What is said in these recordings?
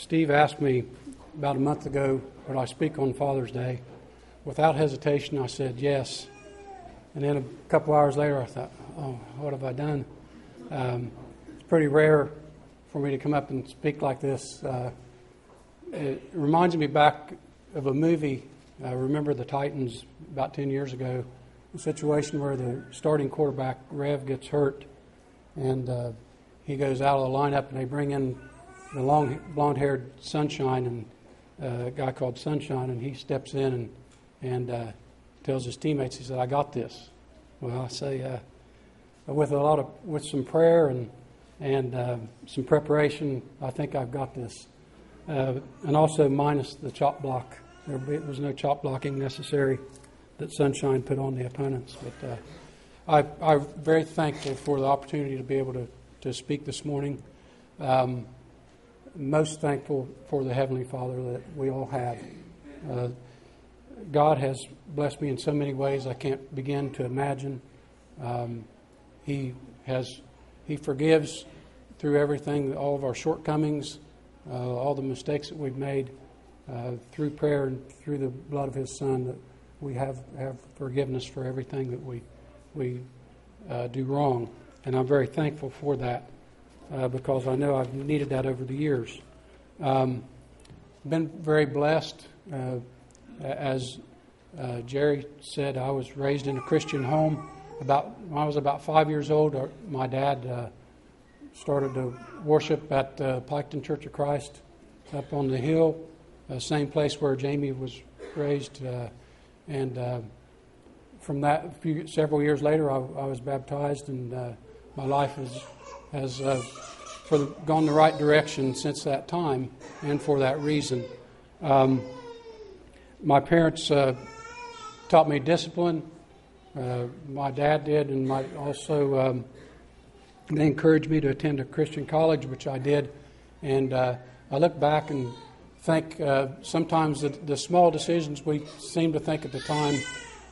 Steve asked me about a month ago would I speak on Father's Day. Without hesitation, I said yes. And then a couple hours later, I thought, oh, what have I done? Um, it's pretty rare for me to come up and speak like this. Uh, it reminds me back of a movie. I remember the Titans about 10 years ago, a situation where the starting quarterback, Rev, gets hurt, and uh, he goes out of the lineup, and they bring in the long blonde haired Sunshine, and uh, guy called Sunshine, and he steps in and, and uh, tells his teammates, he said, I got this. Well, I say, uh, with a lot of, with some prayer and, and uh, some preparation, I think I've got this. Uh, and also minus the chop block. There was no chop blocking necessary that Sunshine put on the opponents. But uh, I, I'm very thankful for the opportunity to be able to, to speak this morning. Um, most thankful for the Heavenly Father that we all have. Uh, God has blessed me in so many ways I can't begin to imagine. Um, he has He forgives through everything, all of our shortcomings, uh, all the mistakes that we've made, uh, through prayer and through the blood of His Son. That we have have forgiveness for everything that we we uh, do wrong, and I'm very thankful for that uh, because I know I've needed that over the years. Um, been very blessed. Uh, as uh, Jerry said, I was raised in a Christian home. About when I was about five years old, uh, my dad uh, started to worship at uh, Piketon Church of Christ up on the hill, same place where Jamie was raised, and from that, few, several years later, I, I was baptized, and my life has has uh, for the, gone the right direction since that time, and for that reason. Um, my parents uh, taught me discipline. Uh, my dad did, and my, also um, they encouraged me to attend a Christian college, which I did. And uh, I look back and think uh, sometimes the, the, small decisions we seem to think at the time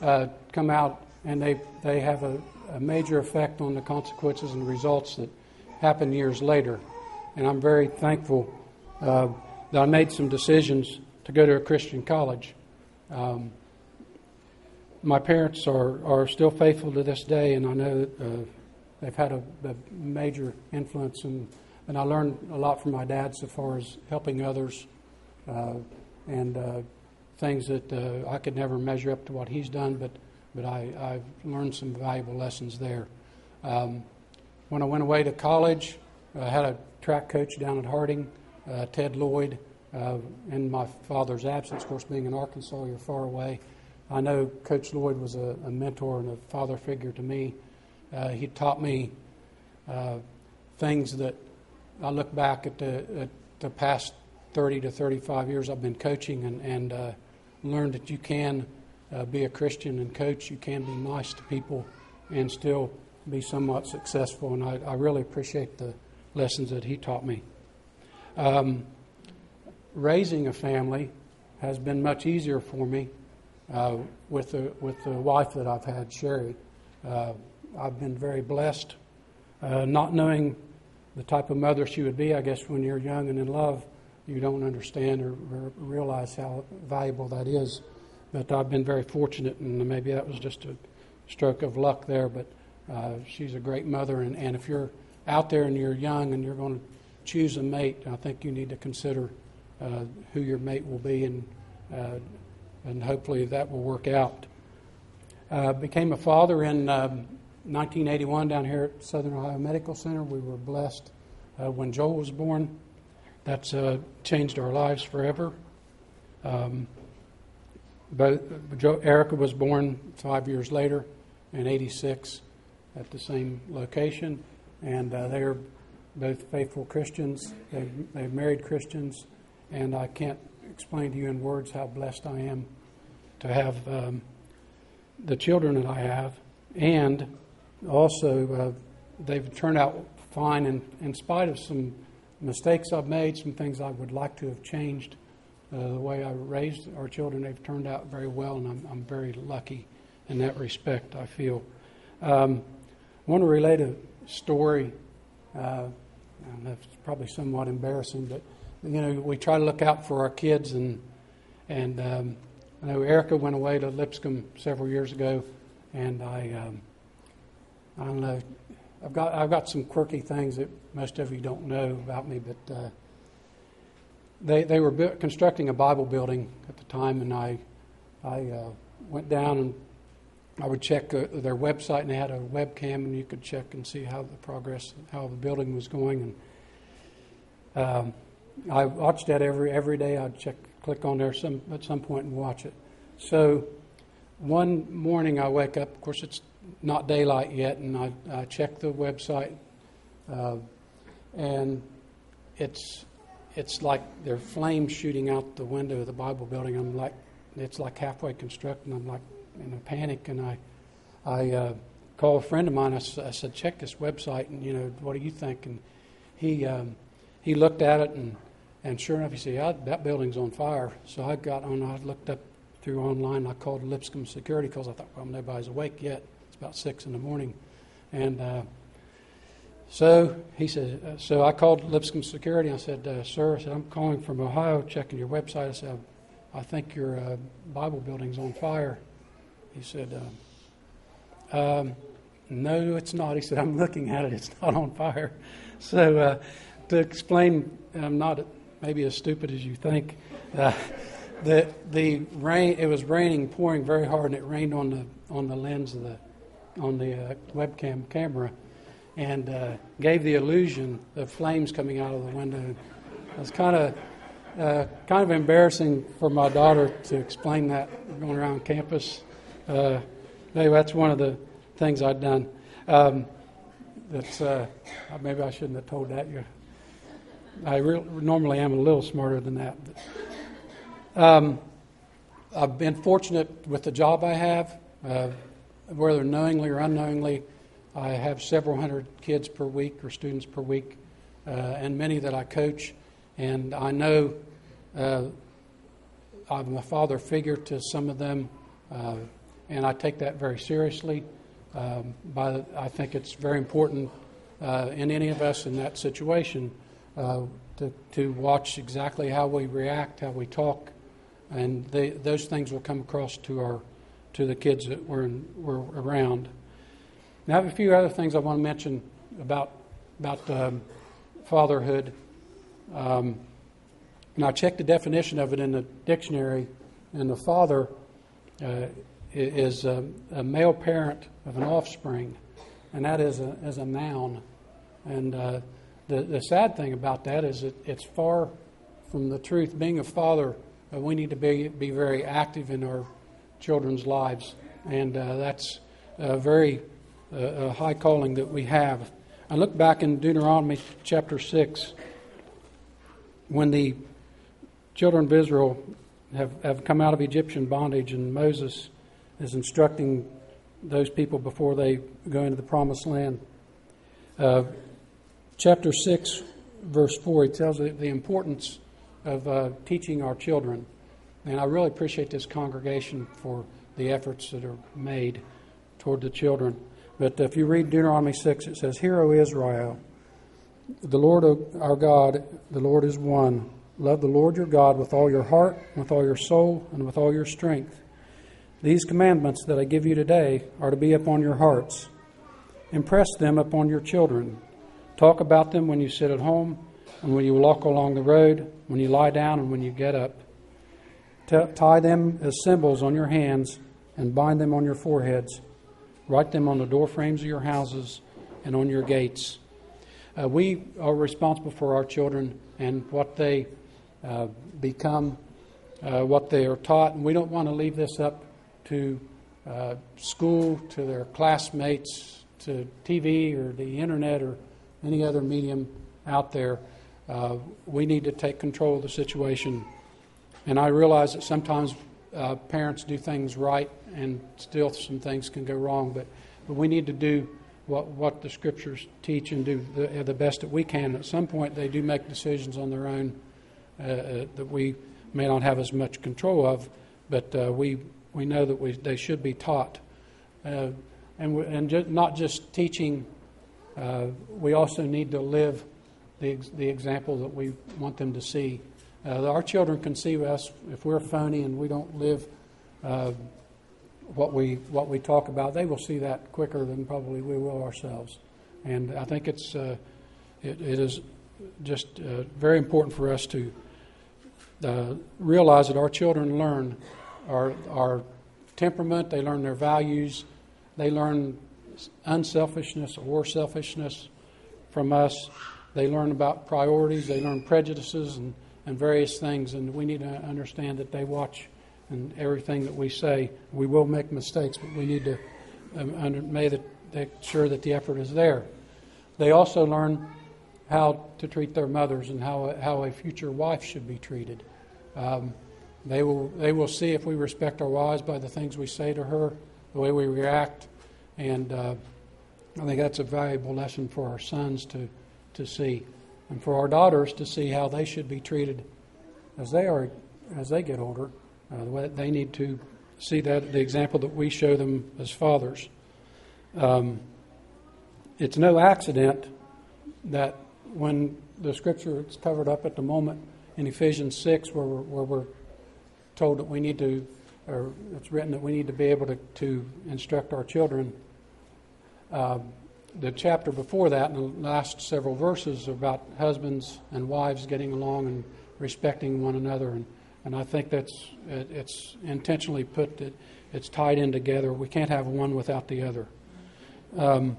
uh, come out, and they they have a, a major effect on the consequences and results that happen years later. And I'm very thankful uh, that I made some decisions to go to a Christian college. Um, my parents are, are still faithful to this day, and I know that uh, they've had a, a, major influence. And, and I learned a lot from my dad so far as helping others uh, and uh, things that uh, I could never measure up to what he's done, but, but I, I've learned some valuable lessons there. Um, when I went away to college, I had a track coach down at Harding, uh, Ted Lloyd. Uh, in my father's absence, of course, being in Arkansas, you're far away. I know Coach Lloyd was a, a mentor and a father figure to me. Uh, he taught me uh, things that I look back at the, at the past 30 to 35 years I've been coaching and, and uh, learned that you can uh, be a Christian and coach. You can be nice to people and still be somewhat successful, and I, I really appreciate the lessons that he taught me. Um, raising a family has been much easier for me uh, with the with the wife that I've had, Sherry. Uh, I've been very blessed, uh, not knowing the type of mother she would be. I guess when you're young and in love, you don't understand or, or realize how valuable that is. But I've been very fortunate, and maybe that was just a stroke of luck there. But uh, she's a great mother, and, and if you're out there and you're young and you're going to choose a mate, I think you need to consider uh, who your mate will be, and uh, and hopefully that will work out. Uh, became a father in 1981 um, down here at Southern Ohio Medical Center. We were blessed uh, when Joel was born. That's uh, changed our lives forever. Um, both, Erica was born five years later in '86 at the same location, and uh, they are both faithful Christians. They've, they've married Christians, and I can't explain to you in words how blessed I am to have um, the children that I have, and also uh, they've turned out fine in, in spite of some mistakes I've made, some things I would like to have changed. Uh, the way I raised our children, they've turned out very well, and I'm, I'm very lucky in that respect, I feel. Um, I want to relate a story. Uh, it's probably somewhat embarrassing, but you know, we try to look out for our kids, and and um, I know Erica went away to Lipscomb several years ago, and I um, I don't know, I've got I've got some quirky things that most of you don't know about me, but uh, they they were constructing a Bible building at the time, and I I uh, went down and I would check uh, their website, and they had a webcam, and you could check and see how the progress, how the building was going. And um, I watched that every every day. I'd check, click on there some at some point and watch it. So one morning I wake up. Of course, it's not daylight yet, and I, I check the website, uh, and it's it's like there are flames shooting out the window of the Bible building. I'm like, it's like halfway constructed. I'm like, in a panic, and I, I uh, called a friend of mine. I, I, said, "Check this website, and you know, what do you think?" And he um, he looked at it, and and sure enough, he said, "That building's on fire." So I got on. I looked up through online. I called Lipscomb Security because I thought, "Well, nobody's awake yet. It's about six in the morning," and. Uh, so he said, uh, so I called Lipscomb Security. I said, uh, sir, I said, I'm calling from Ohio, checking your website. I said, I think your uh, Bible building's on fire. He said, um, um, No, it's not. He said, I'm looking at it. It's not on fire. So, uh, to explain, I'm not maybe as stupid as you think. Uh, the the rain it was raining, pouring very hard, and it rained on the on the lens of the on the uh, webcam camera, and uh, gave the illusion of flames coming out of the window. It was kind of uh, kind of embarrassing for my daughter to explain that going around campus. Uh, that's one of the things I've done. Um, that's uh, maybe I shouldn't have told that you. I re- normally am a little smarter than that. But, um, I've been fortunate with the job I have, uh, whether knowingly or unknowingly. I have several hundred kids per week or students per week, uh, and many that I coach. And I know uh, I'm a father figure to some of them. And I take that very seriously. Um, by, I think it's very important uh, in any of us in that situation uh, to, to watch exactly how we react, how we talk, and they, those things will come across to our to the kids that we're, in, we're around. Now, I have a few other things I want to mention about about um, fatherhood. Um, and I checked the definition of it in the dictionary, and the father uh, is a, a, male parent of an offspring, and that is a, is a noun. And uh, the, the sad thing about that is that it's far from the truth. Being a father, uh, we need to be, be very active in our children's lives, and uh, that's a very a high calling that we have. I look back in Deuteronomy chapter 6 when the children of Israel have, have come out of Egyptian bondage, and Moses is instructing those people before they go into the promised land. Uh, chapter 6, verse 4, he tells the, importance of uh, teaching our children. And I really appreciate this congregation for the efforts that are made toward the children. But if you read Deuteronomy 6, it says, Hear, O Israel, the Lord our God, the Lord is one. Love the Lord your God with all your heart, with all your soul, and with all your strength. These commandments that I give you today are to be upon your hearts. Impress them upon your children. Talk about them when you sit at home, and when you walk along the road, when you lie down, and when you get up. T- tie them as symbols on your hands and bind them on your foreheads. Write them on the door frames of your houses and on your gates. Uh, we are responsible for our children and what they uh, become, uh, what they are taught, and we don't want to leave this up to uh, school, to their classmates, to TV or the internet or any other medium out there. Uh, we need to take control of the situation. And I realize that sometimes uh, parents do things right and still some things can go wrong, but, but we need to do what, what the scriptures teach and do the, the best that we can. At some point, they do make decisions on their own uh, uh that we may not have as much control of, but uh, we we know that we, they should be taught. Uh, and and ju- not just teaching, uh, we also need to live the, the example that we want them to see. Uh, our children can see us if we're phony and we don't live uh, what we what we talk about. They will see that quicker than probably we will ourselves. And I think it's uh, it, it is just uh, very important for us to realize that our children learn our our temperament. They learn their values. They learn unselfishness or selfishness from us. They learn about priorities. They learn prejudices and, and various things. And we need to understand that they watch and everything that we say. We will make mistakes, but we need to um, under, make, sure that the effort is there. They also learn how to treat their mothers and how, how a future wife should be treated. Um, they will, they will see if we respect our wives by the things we say to her, the way we react, and uh, I think that's a valuable lesson for our sons to, to see, and for our daughters to see how they should be treated as they are as they get older. Uh, they need to see that the example that we show them as fathers. Um, it's no accident that when the scripture is covered up at the moment in Ephesians 6, where we're, where we're told that we need to, or it's written that we need to be able to, to instruct our children. Uh, the chapter before that, in the last several verses, about husbands and wives getting along and respecting one another, and, and I think that's it, it's intentionally put that it's tied in together. We can't have one without the other. Um,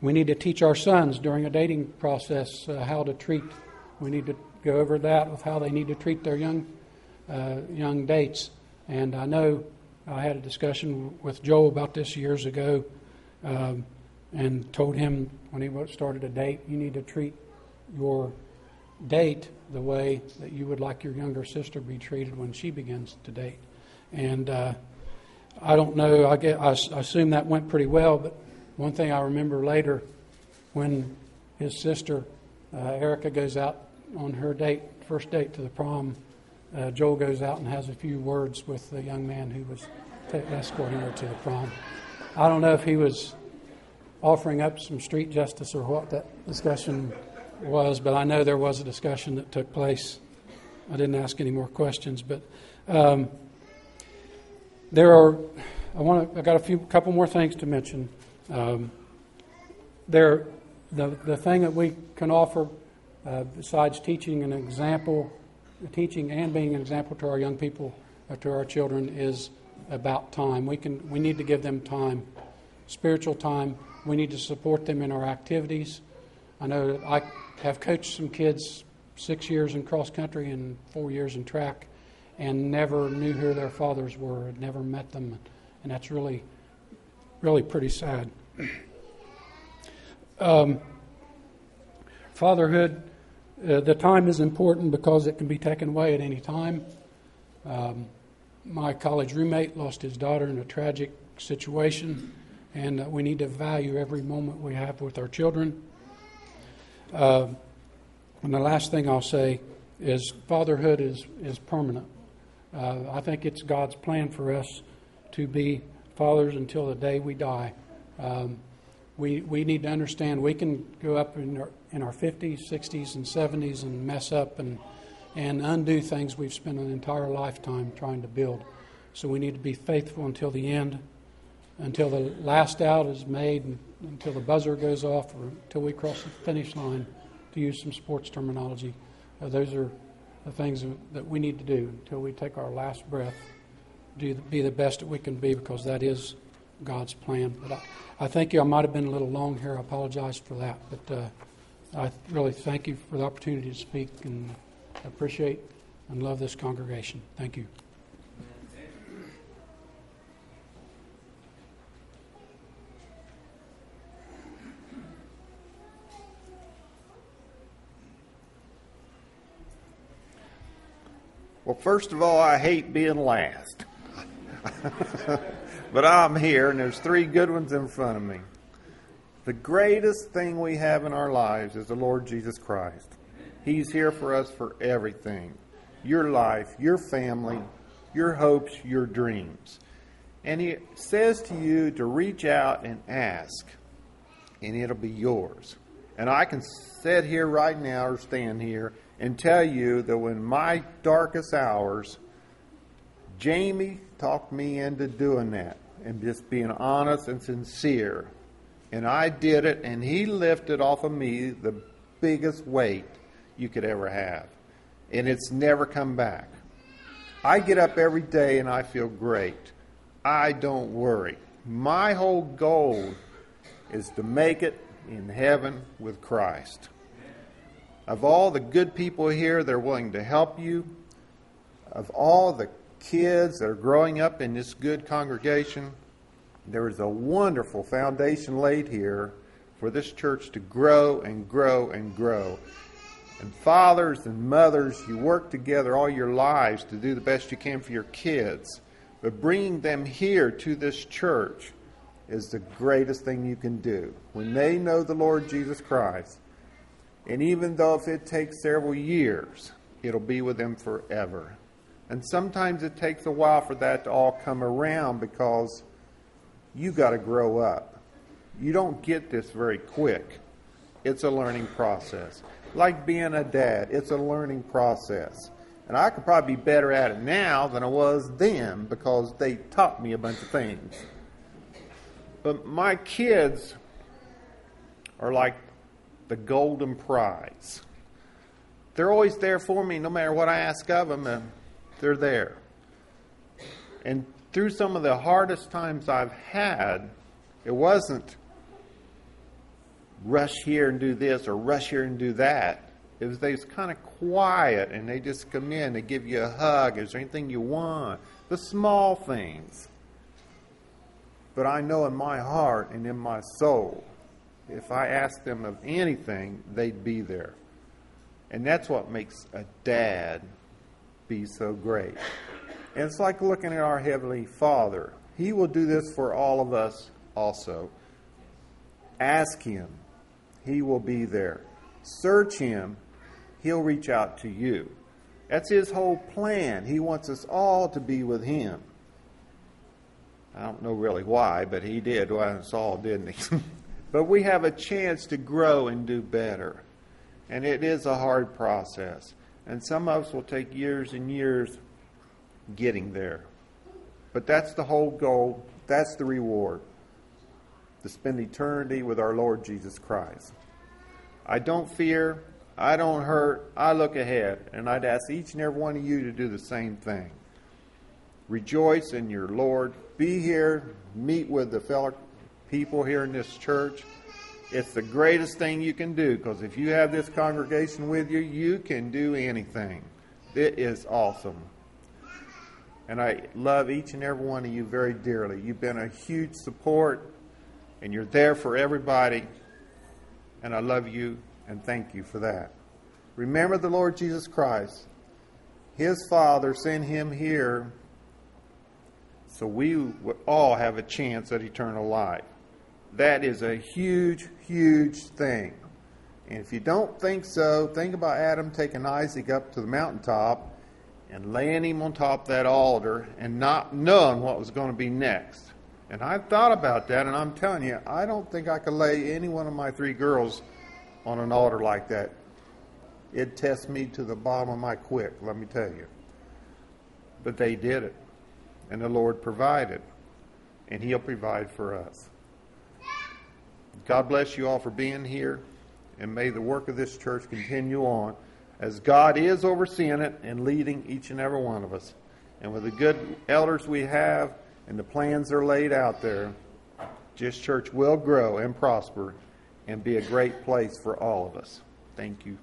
we need to teach our sons during a dating process uh, how to treat. We need to go over that with how they need to treat their young young dates. And I know I had a discussion with Joel about this years ago, um, and told him when he started a date, you need to treat your date the way that you would like your younger sister be treated when she begins to date. And uh, I don't know. I, get, I, I assume that went pretty well. But one thing I remember later, when his sister uh, Erica goes out on her date, first date to the prom, uh, Joel goes out and has a few words with the young man who was t- escorting her to the prom. I don't know if he was offering up some street justice or what that discussion was, but I know there was a discussion that took place. I didn't ask any more questions, but um, there are. I want to. I got a few, couple more things to mention. Um, there, the the thing that we can offer uh, besides teaching an example teaching and being an example to our young people, uh, to our children, is about time. We can we need to give them time, spiritual time. We need to support them in our activities. I know that I have coached some kids six years in cross country and four years in track, and never knew who their fathers were, never met them, and that's really, really pretty sad. Um, fatherhood uh, the time is important because it can be taken away at any time. Um, my college roommate lost his daughter in a tragic situation, and uh, we need to value every moment we have with our children. Uh, and the last thing I'll say is fatherhood is, is permanent. Uh, I think it's God's plan for us to be fathers until the day we die. Um, we, we need to understand we can go up in our, in our 50s, 60s, and 70s and mess up and, and undo things we've spent an entire lifetime trying to build. So we need to be faithful until the end, until the last out is made, until the buzzer goes off, or until we cross the finish line, to use some sports terminology. Uh, those are the things that we need to do until we take our last breath. Do be the best that we can be because that is God's plan. But I, I thank you. I might have been a little long here. I apologize for that. But uh, I really thank you for the opportunity to speak and appreciate and love this congregation. Thank you. Well, first of all, I hate being last. but I'm here, and there's three good ones in front of me. The greatest thing we have in our lives is the Lord Jesus Christ. He's here for us for everything your life, your family, your hopes, your dreams. And He says to you to reach out and ask, and it'll be yours. And I can sit here right now or stand here and tell you that when my darkest hours, Jamie talked me into doing that and just being honest and sincere. And I did it, and he lifted off of me the biggest weight you could ever have. And it's never come back. I get up every day and I feel great. I don't worry. My whole goal is to make it in heaven with Christ. Of all the good people here they're willing to help you, of all the kids that are growing up in this good congregation, there is a wonderful foundation laid here for this church to grow and grow and grow. And fathers and mothers, you work together all your lives to do the best you can for your kids. But bringing them here to this church is the greatest thing you can do. When they know the Lord Jesus Christ, and even though if it takes several years, it'll be with them forever. And sometimes it takes a while for that to all come around because you got to grow up. You don't get this very quick. It's a learning process. Like being a dad, it's a learning process. And I could probably be better at it now than I was then because they taught me a bunch of things. But my kids are like the golden prize. They're always there for me no matter what I ask of them, they're there. And through some of the hardest times I've had, it wasn't rush here and do this or rush here and do that. It was they was kind of quiet and they just come in, they give you a hug. Is there anything you want? The small things. But I know in my heart and in my soul, if I asked them of anything, they'd be there. And that's what makes a dad be so great. And it's like looking at our Heavenly Father. He will do this for all of us also. Ask Him, He will be there. Search Him, He'll reach out to you. That's His whole plan. He wants us all to be with Him. I don't know really why, but He did want us all, didn't He? but we have a chance to grow and do better. And it is a hard process. And some of us will take years and years getting there. But that's the whole goal. That's the reward. To spend eternity with our Lord Jesus Christ. I don't fear. I don't hurt. I look ahead. And I'd ask each and every one of you to do the same thing. Rejoice in your Lord. Be here. Meet with the fellow people here in this church. It's the greatest thing you can do because if you have this congregation with you, you can do anything. It is awesome. And I love each and every one of you very dearly. You've been a huge support, and you're there for everybody. And I love you and thank you for that. Remember the Lord Jesus Christ. His Father sent him here so we would all have a chance at eternal life. That is a huge, huge thing. And if you don't think so, think about Adam taking Isaac up to the mountaintop and laying him on top of that altar and not knowing what was going to be next. And I've thought about that, and I'm telling you, I don't think I could lay any one of my three girls on an altar like that. It tests me to the bottom of my quick, let me tell you. But they did it, and the Lord provided, and He'll provide for us. God bless you all for being here, and may the work of this church continue on as God is overseeing it and leading each and every one of us. And with the good elders we have and the plans are laid out there, this church will grow and prosper and be a great place for all of us. Thank you.